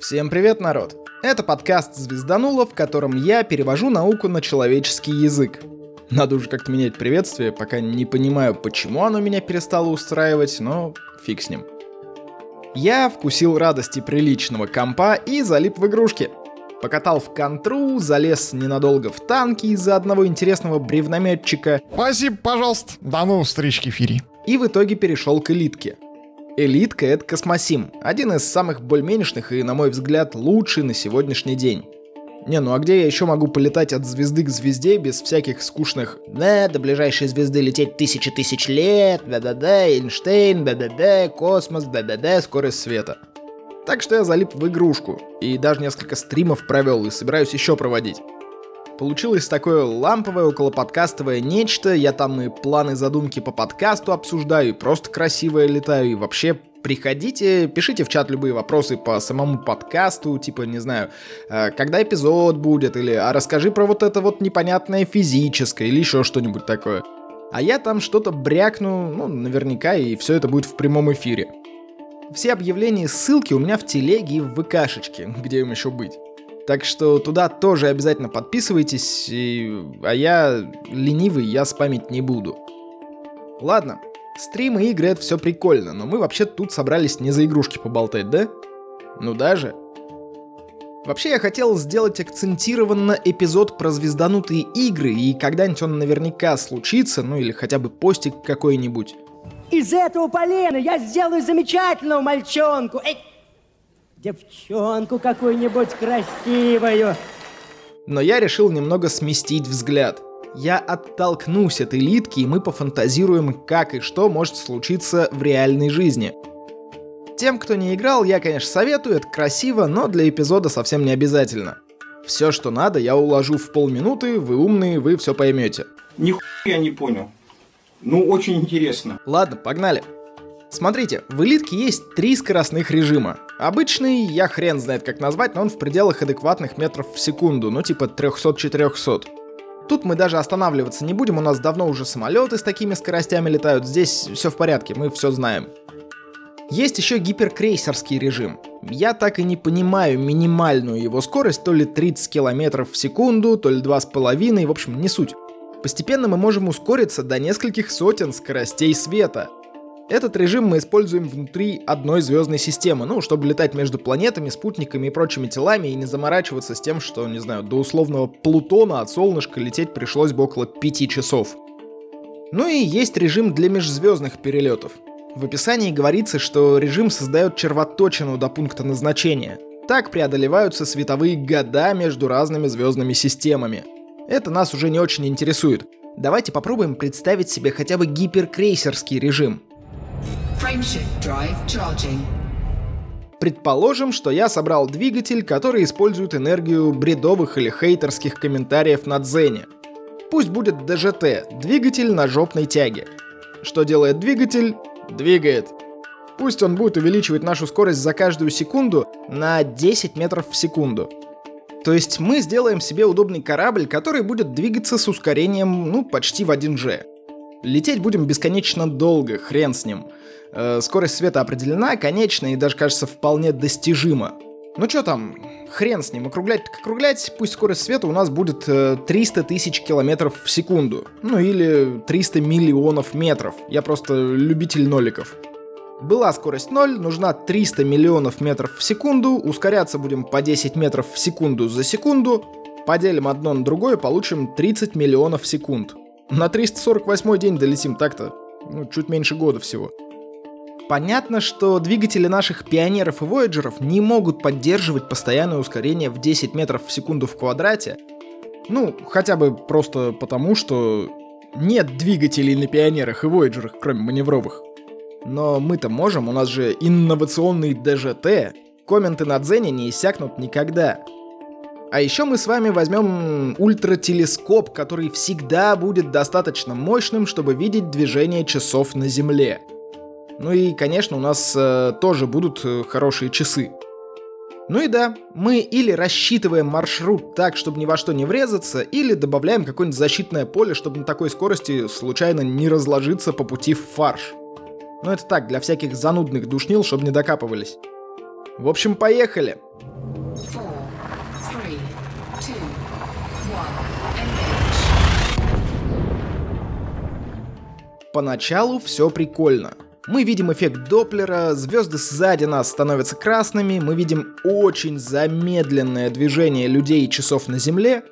Всем привет, народ! Это подкаст «Звездануло», в котором я перевожу науку на человеческий язык. Надо уже как-то менять приветствие, пока не понимаю, почему оно меня перестало устраивать, но фиг с ним. Я вкусил радости приличного компа и залип в игрушки. Покатал в контру, залез ненадолго в танки из-за одного интересного бревнометчика. Спасибо, пожалуйста. До новых встреч, Кефири. И в итоге перешел к элитке — Элитка — это Космосим, один из самых больменешных и, на мой взгляд, лучший на сегодняшний день. Не, ну а где я еще могу полетать от звезды к звезде без всяких скучных «Да, до ближайшей звезды лететь тысячи тысяч лет, да-да-да, Эйнштейн, да-да-да, космос, да-да-да, скорость света». Так что я залип в игрушку, и даже несколько стримов провел, и собираюсь еще проводить. Получилось такое ламповое околоподкастовое нечто, я там и планы задумки по подкасту обсуждаю, и просто красивое летаю, и вообще приходите, пишите в чат любые вопросы по самому подкасту, типа, не знаю, э, когда эпизод будет, или а расскажи про вот это вот непонятное физическое, или еще что-нибудь такое. А я там что-то брякну, ну, наверняка, и все это будет в прямом эфире. Все объявления и ссылки у меня в телеге и в ВКшечке, где им еще быть. Так что туда тоже обязательно подписывайтесь, и... а я ленивый, я спамить не буду. Ладно, стримы и игры это все прикольно, но мы вообще тут собрались не за игрушки поболтать, да? Ну даже. Вообще я хотел сделать акцентированно эпизод про звезданутые игры, и когда-нибудь он наверняка случится, ну или хотя бы постик какой-нибудь. Из этого полена я сделаю замечательную мальчонку. Эй, девчонку какую-нибудь красивую. Но я решил немного сместить взгляд. Я оттолкнусь от элитки, и мы пофантазируем, как и что может случиться в реальной жизни. Тем, кто не играл, я, конечно, советую, это красиво, но для эпизода совсем не обязательно. Все, что надо, я уложу в полминуты, вы умные, вы все поймете. Нихуя я не понял. Ну, очень интересно. Ладно, погнали. Смотрите, в элитке есть три скоростных режима. Обычный, я хрен знает как назвать, но он в пределах адекватных метров в секунду, ну типа 300-400. Тут мы даже останавливаться не будем, у нас давно уже самолеты с такими скоростями летают, здесь все в порядке, мы все знаем. Есть еще гиперкрейсерский режим. Я так и не понимаю минимальную его скорость, то ли 30 км в секунду, то ли 2,5, в общем, не суть. Постепенно мы можем ускориться до нескольких сотен скоростей света — этот режим мы используем внутри одной звездной системы, ну, чтобы летать между планетами, спутниками и прочими телами и не заморачиваться с тем, что, не знаю, до условного Плутона от солнышка лететь пришлось бы около 5 часов. Ну и есть режим для межзвездных перелетов. В описании говорится, что режим создает червоточину до пункта назначения. Так преодолеваются световые года между разными звездными системами. Это нас уже не очень интересует. Давайте попробуем представить себе хотя бы гиперкрейсерский режим. Предположим, что я собрал двигатель, который использует энергию бредовых или хейтерских комментариев на Дзене. Пусть будет ДЖТ, двигатель на жопной тяге. Что делает двигатель? Двигает. Пусть он будет увеличивать нашу скорость за каждую секунду на 10 метров в секунду. То есть мы сделаем себе удобный корабль, который будет двигаться с ускорением, ну, почти в 1G. Лететь будем бесконечно долго, хрен с ним. Э, скорость света определена, конечна и даже, кажется, вполне достижима. Ну что там, хрен с ним, округлять так округлять, пусть скорость света у нас будет э, 300 тысяч километров в секунду. Ну или 300 миллионов метров. Я просто любитель ноликов. Была скорость 0, нужна 300 миллионов метров в секунду, ускоряться будем по 10 метров в секунду за секунду, поделим одно на другое, получим 30 миллионов секунд. На 348 день долетим так-то. Ну, чуть меньше года всего. Понятно, что двигатели наших пионеров и вояджеров не могут поддерживать постоянное ускорение в 10 метров в секунду в квадрате. Ну, хотя бы просто потому, что нет двигателей на пионерах и вояджерах, кроме маневровых. Но мы-то можем, у нас же инновационный ДЖТ. Комменты на Дзене не иссякнут никогда. А еще мы с вами возьмем ультрателескоп, который всегда будет достаточно мощным, чтобы видеть движение часов на Земле. Ну и, конечно, у нас э, тоже будут э, хорошие часы. Ну и да, мы или рассчитываем маршрут так, чтобы ни во что не врезаться, или добавляем какое-нибудь защитное поле, чтобы на такой скорости случайно не разложиться по пути в фарш. Ну это так, для всяких занудных душнил, чтобы не докапывались. В общем, поехали! four, Поначалу все прикольно. Мы видим эффект Доплера, звезды сзади нас становятся красными, мы видим очень замедленное движение людей и часов на Земле,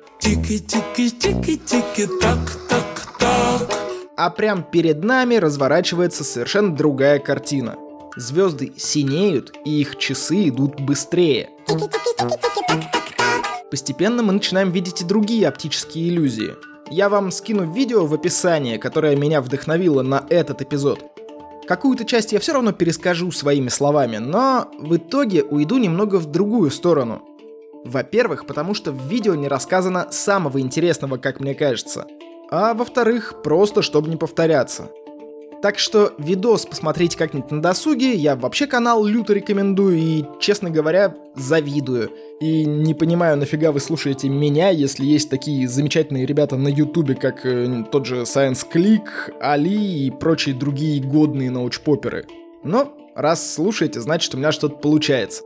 а прям перед нами разворачивается совершенно другая картина. Звезды синеют, и их часы идут быстрее. Постепенно мы начинаем видеть и другие оптические иллюзии. Я вам скину видео в описании, которое меня вдохновило на этот эпизод. Какую-то часть я все равно перескажу своими словами, но в итоге уйду немного в другую сторону. Во-первых, потому что в видео не рассказано самого интересного, как мне кажется. А во-вторых, просто чтобы не повторяться. Так что видос посмотрите как-нибудь на досуге, я вообще канал люто рекомендую и, честно говоря, завидую. И не понимаю, нафига вы слушаете меня, если есть такие замечательные ребята на ютубе, как э, тот же Science Click, Али и прочие другие годные научпоперы. Но раз слушаете, значит у меня что-то получается.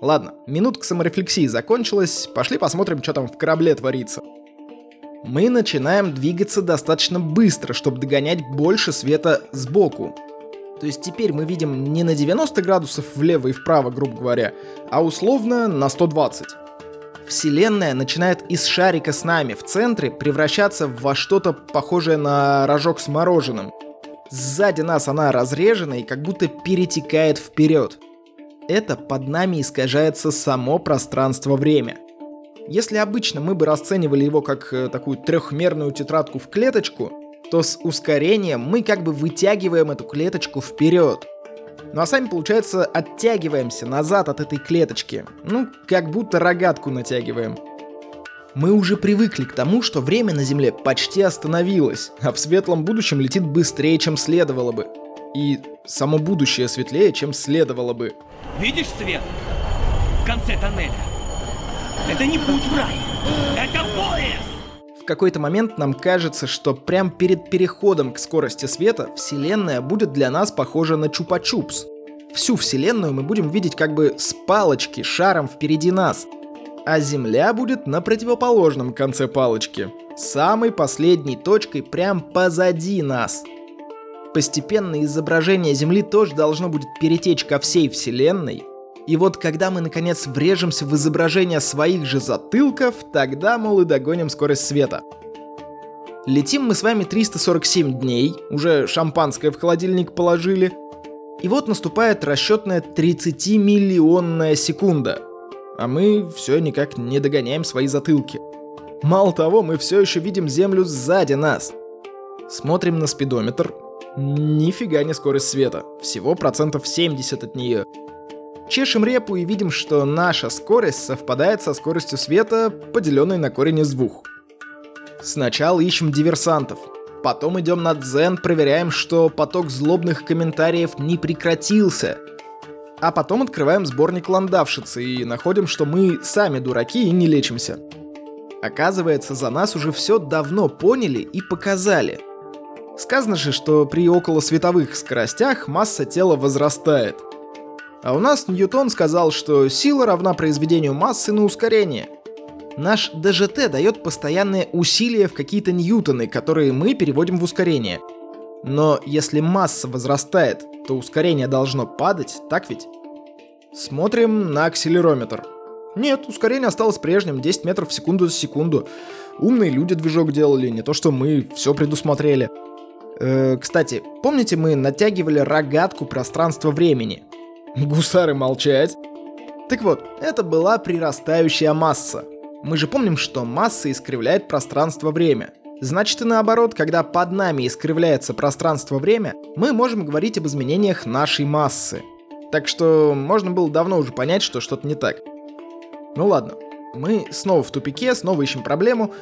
Ладно, минутка саморефлексии закончилась, пошли посмотрим, что там в корабле творится. Мы начинаем двигаться достаточно быстро, чтобы догонять больше света сбоку. То есть теперь мы видим не на 90 градусов влево и вправо, грубо говоря, а условно на 120. Вселенная начинает из шарика с нами в центре превращаться во что-то похожее на рожок с мороженым. Сзади нас она разрежена и как будто перетекает вперед. Это под нами искажается само пространство-время. Если обычно мы бы расценивали его как э, такую трехмерную тетрадку в клеточку, то с ускорением мы как бы вытягиваем эту клеточку вперед. Ну а сами, получается, оттягиваемся назад от этой клеточки. Ну, как будто рогатку натягиваем. Мы уже привыкли к тому, что время на Земле почти остановилось, а в светлом будущем летит быстрее, чем следовало бы. И само будущее светлее, чем следовало бы. Видишь свет? В конце тоннеля. Это не путь в рай. Это поезд! В какой-то момент нам кажется, что прям перед переходом к скорости света Вселенная будет для нас похожа на чупа-чупс. Всю Вселенную мы будем видеть как бы с палочки, шаром впереди нас. А Земля будет на противоположном конце палочки, самой последней точкой прям позади нас. Постепенно изображение Земли тоже должно будет перетечь ко всей Вселенной, и вот когда мы наконец врежемся в изображение своих же затылков, тогда, мол, и догоним скорость света. Летим мы с вами 347 дней, уже шампанское в холодильник положили, и вот наступает расчетная 30-миллионная секунда. А мы все никак не догоняем свои затылки. Мало того, мы все еще видим Землю сзади нас. Смотрим на спидометр. Нифига не скорость света. Всего процентов 70 от нее. Чешем репу и видим, что наша скорость совпадает со скоростью света, поделенной на корень из двух. Сначала ищем диверсантов. Потом идем на Дзен, проверяем, что поток злобных комментариев не прекратился. А потом открываем сборник ландавшицы и находим, что мы сами дураки и не лечимся. Оказывается, за нас уже все давно поняли и показали. Сказано же, что при околосветовых скоростях масса тела возрастает – а у нас Ньютон сказал, что сила равна произведению массы на ускорение. Наш ДЖТ дает постоянные усилия в какие-то ньютоны, которые мы переводим в ускорение. Но если масса возрастает, то ускорение должно падать, так ведь? Смотрим на акселерометр. Нет, ускорение осталось прежним, 10 метров в секунду за секунду. Умные люди движок делали, не то что мы все предусмотрели. Э, кстати, помните, мы натягивали рогатку пространства-времени? Гусары молчать. Так вот, это была прирастающая масса. Мы же помним, что масса искривляет пространство-время. Значит и наоборот, когда под нами искривляется пространство-время, мы можем говорить об изменениях нашей массы. Так что можно было давно уже понять, что что-то не так. Ну ладно, мы снова в тупике, снова ищем проблему,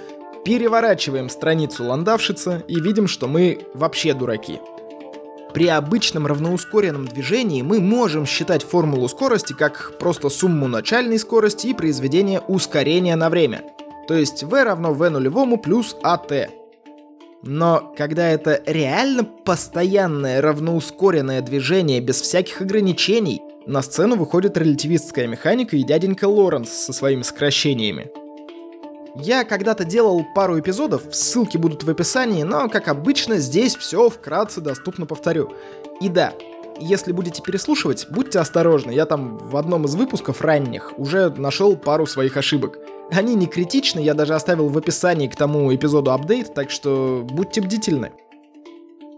переворачиваем страницу ландавшица и видим, что мы вообще дураки. При обычном равноускоренном движении мы можем считать формулу скорости как просто сумму начальной скорости и произведение ускорения на время. То есть v равно v нулевому плюс at. Но когда это реально постоянное равноускоренное движение без всяких ограничений, На сцену выходит релятивистская механика и дяденька Лоренс со своими сокращениями. Я когда-то делал пару эпизодов, ссылки будут в описании, но, как обычно, здесь все вкратце доступно повторю. И да, если будете переслушивать, будьте осторожны, я там в одном из выпусков ранних уже нашел пару своих ошибок. Они не критичны, я даже оставил в описании к тому эпизоду апдейт, так что будьте бдительны.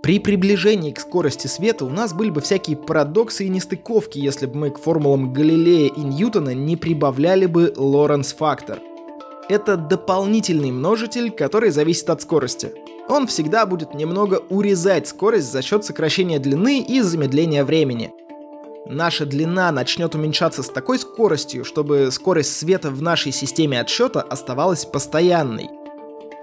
При приближении к скорости света у нас были бы всякие парадоксы и нестыковки, если бы мы к формулам Галилея и Ньютона не прибавляли бы Лоренс-фактор — это дополнительный множитель, который зависит от скорости. Он всегда будет немного урезать скорость за счет сокращения длины и замедления времени. Наша длина начнет уменьшаться с такой скоростью, чтобы скорость света в нашей системе отсчета оставалась постоянной.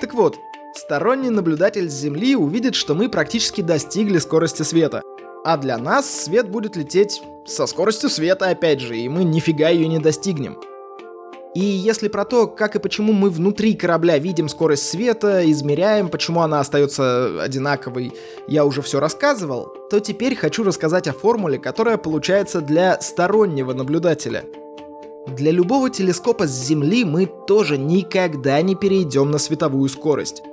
Так вот, сторонний наблюдатель с Земли увидит, что мы практически достигли скорости света. А для нас свет будет лететь со скоростью света опять же, и мы нифига ее не достигнем. И если про то, как и почему мы внутри корабля видим скорость света, измеряем, почему она остается одинаковой, я уже все рассказывал, то теперь хочу рассказать о формуле, которая получается для стороннего наблюдателя. Для любого телескопа с Земли мы тоже никогда не перейдем на световую скорость.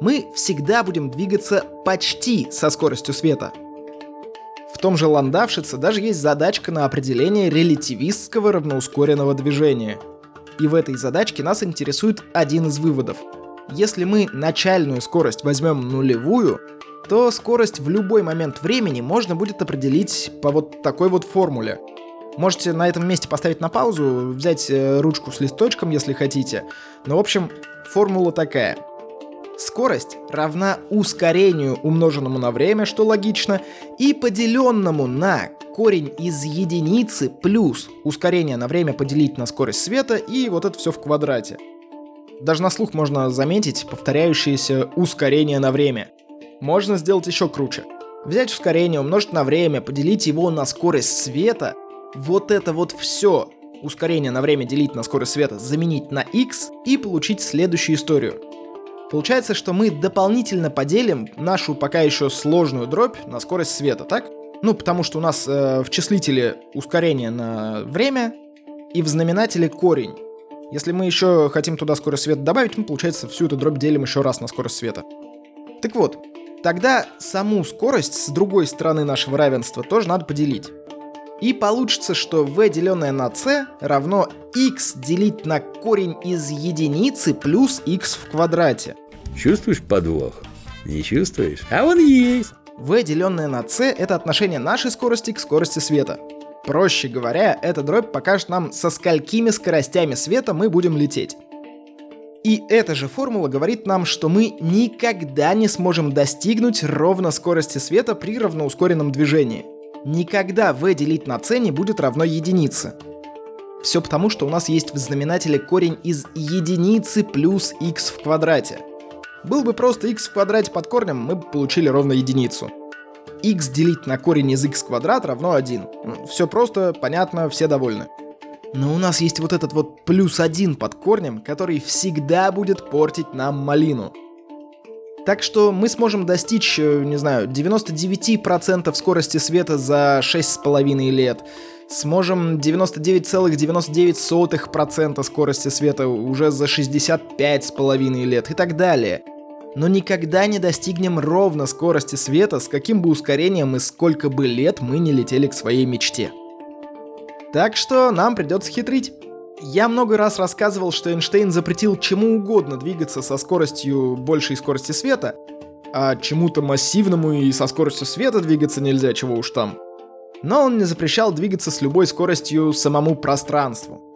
Мы всегда будем двигаться почти со скоростью света. В том же Ландавшице даже есть задачка на определение релятивистского равноускоренного движения — и в этой задачке нас интересует один из выводов. Если мы начальную скорость возьмем нулевую, то скорость в любой момент времени можно будет определить по вот такой вот формуле. Можете на этом месте поставить на паузу, взять э, ручку с листочком, если хотите. Но, в общем, формула такая. Скорость равна ускорению, умноженному на время, что логично, и поделенному на корень из единицы плюс ускорение на время поделить на скорость света и вот это все в квадрате. Даже на слух можно заметить повторяющееся ускорение на время. Можно сделать еще круче. Взять ускорение, умножить на время, поделить его на скорость света. Вот это вот все ускорение на время делить на скорость света, заменить на x и получить следующую историю. Получается, что мы дополнительно поделим нашу пока еще сложную дробь на скорость света, так? Ну, потому что у нас э, в числителе ускорение на время и в знаменателе корень. Если мы еще хотим туда скорость света добавить, мы, получается, всю эту дробь делим еще раз на скорость света. Так вот, тогда саму скорость с другой стороны нашего равенства тоже надо поделить. И получится, что v деленное на c равно x делить на корень из единицы плюс x в квадрате. Чувствуешь подвох? Не чувствуешь? А он есть! V деленное на c — это отношение нашей скорости к скорости света. Проще говоря, эта дробь покажет нам, со сколькими скоростями света мы будем лететь. И эта же формула говорит нам, что мы никогда не сможем достигнуть ровно скорости света при равноускоренном движении. Никогда v делить на c не будет равно единице. Все потому, что у нас есть в знаменателе корень из единицы плюс x в квадрате — был бы просто x в квадрате под корнем, мы бы получили ровно единицу. x делить на корень из x квадрат равно 1. Все просто, понятно, все довольны. Но у нас есть вот этот вот плюс 1 под корнем, который всегда будет портить нам малину. Так что мы сможем достичь, э, не знаю, 99% скорости света за 6,5 лет. Сможем 99,99% скорости света уже за 65,5 лет и так далее но никогда не достигнем ровно скорости света, с каким бы ускорением и сколько бы лет мы не летели к своей мечте. Так что нам придется хитрить. Я много раз рассказывал, что Эйнштейн запретил чему угодно двигаться со скоростью большей скорости света, а чему-то массивному и со скоростью света двигаться нельзя, чего уж там. Но он не запрещал двигаться с любой скоростью самому пространству.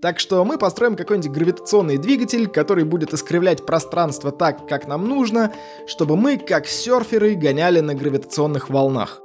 Так что мы построим какой-нибудь гравитационный двигатель, который будет искривлять пространство так, как нам нужно, чтобы мы, как серферы, гоняли на гравитационных волнах.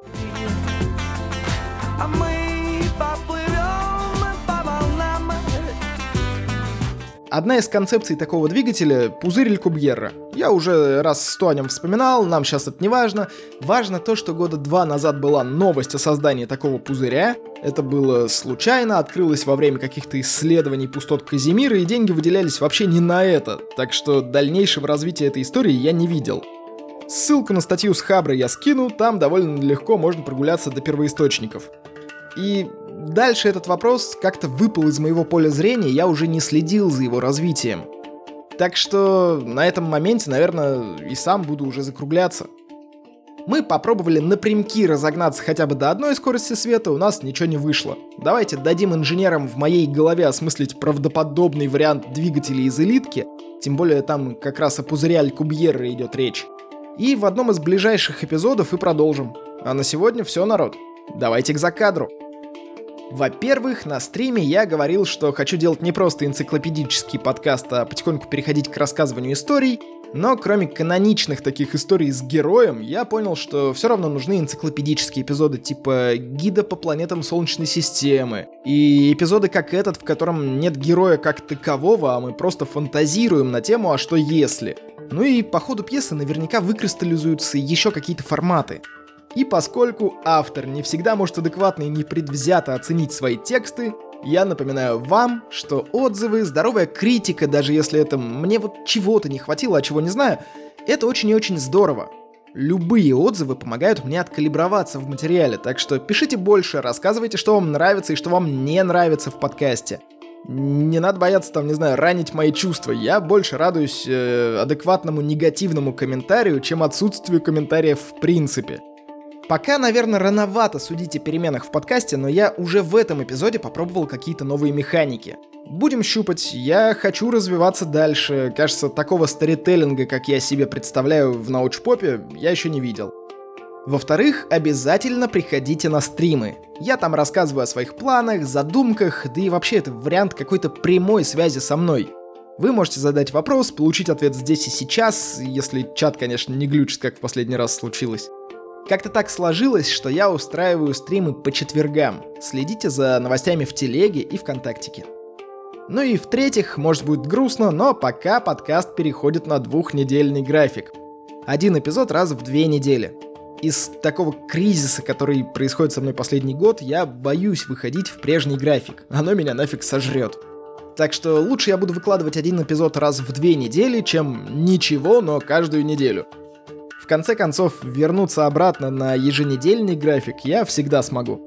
Одна из концепций такого двигателя — пузырь Элькубьерра. Я уже раз сто о нем вспоминал, нам сейчас это не важно. Важно то, что года два назад была новость о создании такого пузыря. Это было случайно, открылось во время каких-то исследований пустот Казимира, и деньги выделялись вообще не на это. Так что дальнейшего развития этой истории я не видел. Ссылку на статью с Хабра я скину, там довольно легко можно прогуляться до первоисточников. И дальше этот вопрос как-то выпал из моего поля зрения, я уже не следил за его развитием. Так что на этом моменте, наверное, и сам буду уже закругляться. Мы попробовали напрямки разогнаться хотя бы до одной скорости света, у нас ничего не вышло. Давайте дадим инженерам в моей голове осмыслить правдоподобный вариант двигателей из элитки, тем более там как раз о пузыре Алькубьерра идет речь. И в одном из ближайших эпизодов и продолжим. А на сегодня все, народ. Давайте к закадру. Во-первых, на стриме я говорил, что хочу делать не просто энциклопедический подкаст, а потихоньку переходить к рассказыванию историй, но кроме каноничных таких историй с героем, я понял, что все равно нужны энциклопедические эпизоды типа гида по планетам Солнечной системы. И эпизоды как этот, в котором нет героя как такового, а мы просто фантазируем на тему «А что если?». Ну и по ходу пьесы наверняка выкристаллизуются еще какие-то форматы. И поскольку автор не всегда может адекватно и непредвзято оценить свои тексты, я напоминаю вам, что отзывы, здоровая критика, даже если это мне вот чего-то не хватило, а чего не знаю, это очень и очень здорово. Любые отзывы помогают мне откалиброваться в материале, так что пишите больше, рассказывайте, что вам нравится и что вам не нравится в подкасте. Не надо бояться там, не знаю, ранить мои чувства. Я больше радуюсь э, адекватному негативному комментарию, чем отсутствию комментариев в принципе. Пока, наверное, рановато судить о переменах в подкасте, но я уже в этом эпизоде попробовал какие-то новые механики. Будем щупать, я хочу развиваться дальше. Кажется, такого старителлинга, как я себе представляю в научпопе, я еще не видел. Во-вторых, обязательно приходите на стримы. Я там рассказываю о своих планах, задумках, да и вообще это вариант какой-то прямой связи со мной. Вы можете задать вопрос, получить ответ здесь и сейчас, если чат, конечно, не глючит, как в последний раз случилось. Как-то так сложилось, что я устраиваю стримы по четвергам. Следите за новостями в Телеге и ВКонтактике. Ну и в-третьих, может будет грустно, но пока подкаст переходит на двухнедельный график. Один эпизод раз в две недели. Из такого кризиса, который происходит со мной последний год, я боюсь выходить в прежний график. Оно меня нафиг сожрет. Так что лучше я буду выкладывать один эпизод раз в две недели, чем ничего, но каждую неделю конце концов, вернуться обратно на еженедельный график я всегда смогу.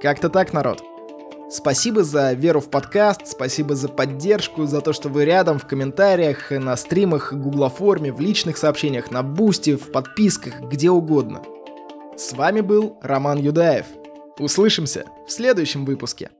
Как-то так, народ. Спасибо за веру в подкаст, спасибо за поддержку, за то, что вы рядом в комментариях, на стримах, гуглоформе, в личных сообщениях, на бусте, в подписках, где угодно. С вами был Роман Юдаев. Услышимся в следующем выпуске.